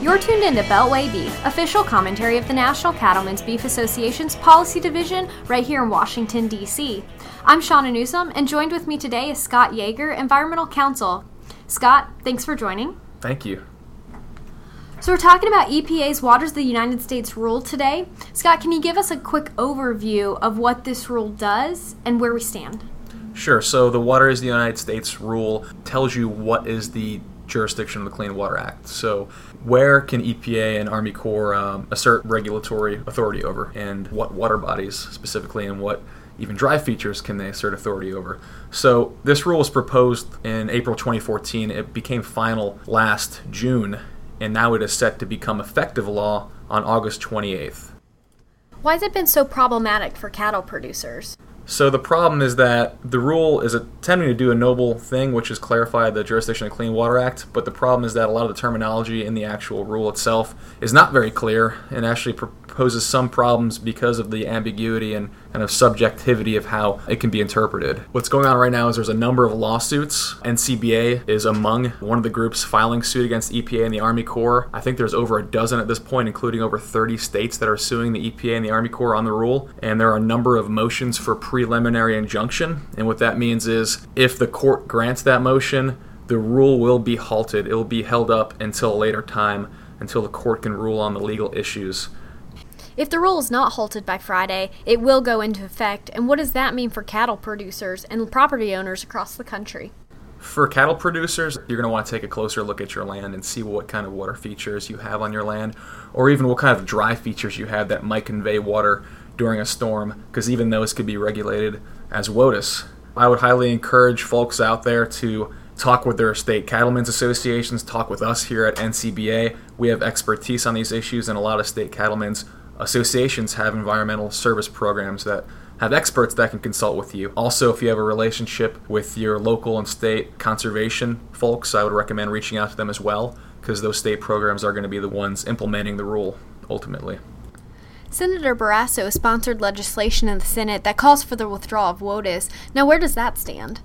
You're tuned into Beltway Beef, official commentary of the National Cattlemen's Beef Association's Policy Division right here in Washington, D.C. I'm Shauna Newsom, and joined with me today is Scott Yager, Environmental Counsel. Scott, thanks for joining. Thank you. So, we're talking about EPA's Waters of the United States rule today. Scott, can you give us a quick overview of what this rule does and where we stand? Sure. So, the Waters of the United States rule tells you what is the jurisdiction of the Clean Water Act. So, where can EPA and Army Corps um, assert regulatory authority over, and what water bodies specifically, and what even dry features can they assert authority over? So, this rule was proposed in April 2014. It became final last June, and now it is set to become effective law on August 28th. Why has it been so problematic for cattle producers? So the problem is that the rule is attempting to do a noble thing, which is clarify the jurisdiction of Clean Water Act. But the problem is that a lot of the terminology in the actual rule itself is not very clear and actually poses some problems because of the ambiguity and kind of subjectivity of how it can be interpreted. What's going on right now is there's a number of lawsuits. NCBA is among one of the groups filing suit against EPA and the Army Corps. I think there's over a dozen at this point, including over 30 states that are suing the EPA and the Army Corps on the rule. And there are a number of motions for preliminary injunction. And what that means is if the court grants that motion, the rule will be halted. It will be held up until a later time until the court can rule on the legal issues. If the rule is not halted by Friday, it will go into effect. And what does that mean for cattle producers and property owners across the country? For cattle producers, you're going to want to take a closer look at your land and see what kind of water features you have on your land, or even what kind of dry features you have that might convey water during a storm, because even those could be regulated as WOTUS. I would highly encourage folks out there to talk with their state cattlemen's associations, talk with us here at NCBA. We have expertise on these issues, and a lot of state cattlemen's associations have environmental service programs that have experts that can consult with you. Also, if you have a relationship with your local and state conservation folks, I would recommend reaching out to them as well because those state programs are going to be the ones implementing the rule ultimately. Senator Barrasso sponsored legislation in the Senate that calls for the withdrawal of WOTUS. Now, where does that stand?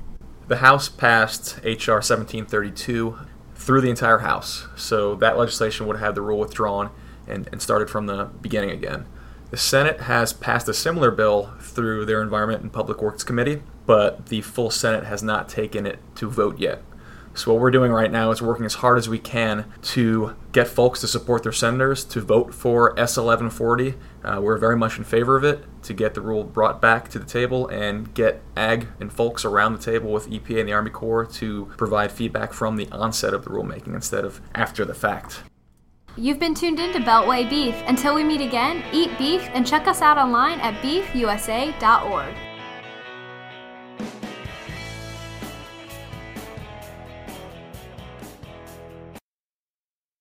The House passed H.R. 1732 through the entire House, so that legislation would have the rule withdrawn and, and started from the beginning again. The Senate has passed a similar bill through their Environment and Public Works Committee, but the full Senate has not taken it to vote yet. So, what we're doing right now is working as hard as we can to get folks to support their senators to vote for S 1140. Uh, we're very much in favor of it to get the rule brought back to the table and get ag and folks around the table with EPA and the Army Corps to provide feedback from the onset of the rulemaking instead of after the fact. You've been tuned in to Beltway Beef. Until we meet again, eat beef and check us out online at beefusa.org.